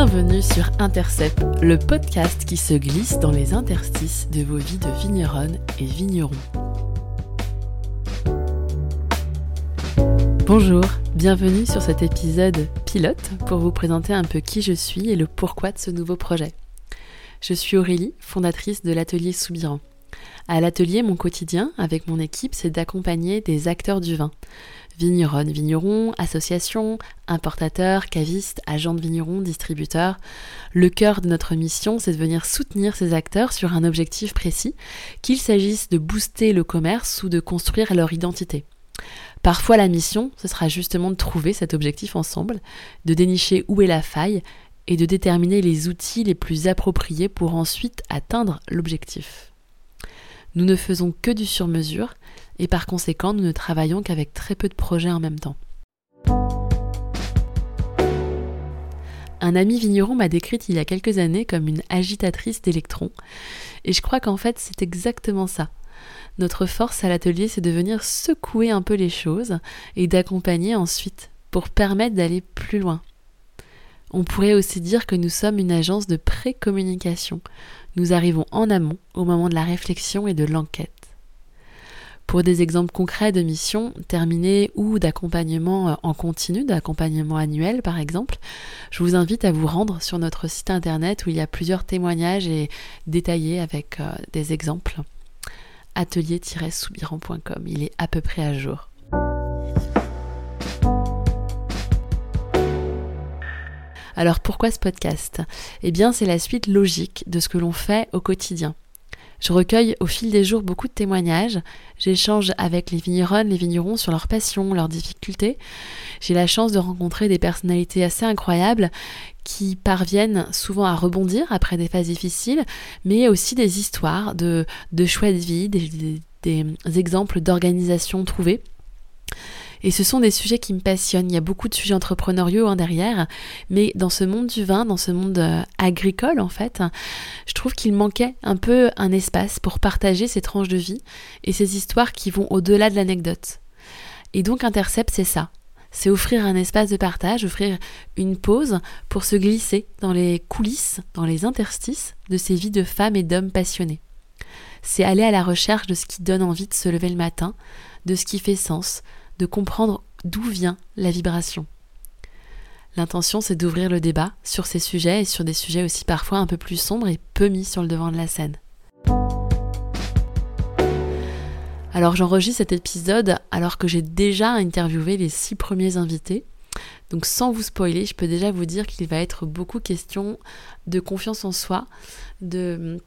Bienvenue sur Intercept, le podcast qui se glisse dans les interstices de vos vies de vigneronnes et vignerons. Bonjour, bienvenue sur cet épisode pilote pour vous présenter un peu qui je suis et le pourquoi de ce nouveau projet. Je suis Aurélie, fondatrice de l'atelier Soubiran. À l'atelier, mon quotidien avec mon équipe, c'est d'accompagner des acteurs du vin. Vigneronnes, vignerons, associations, importateurs, cavistes, agents de vignerons, distributeurs. Le cœur de notre mission, c'est de venir soutenir ces acteurs sur un objectif précis, qu'il s'agisse de booster le commerce ou de construire leur identité. Parfois la mission, ce sera justement de trouver cet objectif ensemble, de dénicher où est la faille et de déterminer les outils les plus appropriés pour ensuite atteindre l'objectif. Nous ne faisons que du sur-mesure et par conséquent nous ne travaillons qu'avec très peu de projets en même temps. Un ami vigneron m'a décrite il y a quelques années comme une agitatrice d'électrons et je crois qu'en fait c'est exactement ça. Notre force à l'atelier c'est de venir secouer un peu les choses et d'accompagner ensuite pour permettre d'aller plus loin. On pourrait aussi dire que nous sommes une agence de pré-communication. Nous arrivons en amont au moment de la réflexion et de l'enquête. Pour des exemples concrets de missions terminées ou d'accompagnement euh, en continu, d'accompagnement annuel par exemple, je vous invite à vous rendre sur notre site internet où il y a plusieurs témoignages et détaillés avec euh, des exemples. atelier-soubiran.com, il est à peu près à jour. Alors pourquoi ce podcast? Eh bien c'est la suite logique de ce que l'on fait au quotidien. Je recueille au fil des jours beaucoup de témoignages, j'échange avec les vigneronnes, les vignerons sur leurs passions, leurs difficultés. J'ai la chance de rencontrer des personnalités assez incroyables qui parviennent souvent à rebondir après des phases difficiles, mais aussi des histoires de, choix de vie, des, des exemples d'organisation trouvées. Et ce sont des sujets qui me passionnent. Il y a beaucoup de sujets entrepreneuriaux en derrière, mais dans ce monde du vin, dans ce monde euh, agricole en fait, je trouve qu'il manquait un peu un espace pour partager ces tranches de vie et ces histoires qui vont au-delà de l'anecdote. Et donc Intercept, c'est ça. C'est offrir un espace de partage, offrir une pause pour se glisser dans les coulisses, dans les interstices de ces vies de femmes et d'hommes passionnés. C'est aller à la recherche de ce qui donne envie de se lever le matin, de ce qui fait sens, de comprendre d'où vient la vibration. L'intention, c'est d'ouvrir le débat sur ces sujets et sur des sujets aussi parfois un peu plus sombres et peu mis sur le devant de la scène. Alors j'enregistre cet épisode alors que j'ai déjà interviewé les six premiers invités. Donc sans vous spoiler, je peux déjà vous dire qu'il va être beaucoup question de confiance en soi, de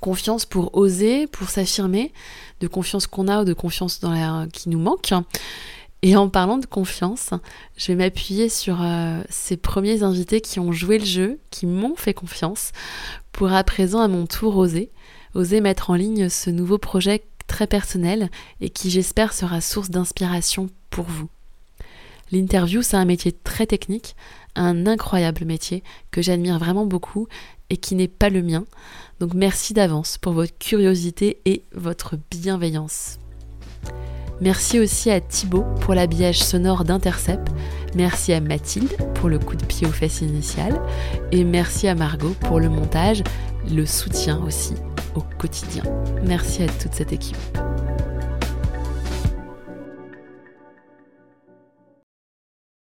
confiance pour oser, pour s'affirmer, de confiance qu'on a ou de confiance dans la, qui nous manque. Et en parlant de confiance, je vais m'appuyer sur euh, ces premiers invités qui ont joué le jeu, qui m'ont fait confiance, pour à présent à mon tour oser, oser mettre en ligne ce nouveau projet très personnel et qui j'espère sera source d'inspiration pour vous. L'interview, c'est un métier très technique, un incroyable métier que j'admire vraiment beaucoup et qui n'est pas le mien. Donc merci d'avance pour votre curiosité et votre bienveillance. Merci aussi à Thibaut pour l'habillage sonore d'Intercept. Merci à Mathilde pour le coup de pied aux fesses initial. Et merci à Margot pour le montage, le soutien aussi au quotidien. Merci à toute cette équipe.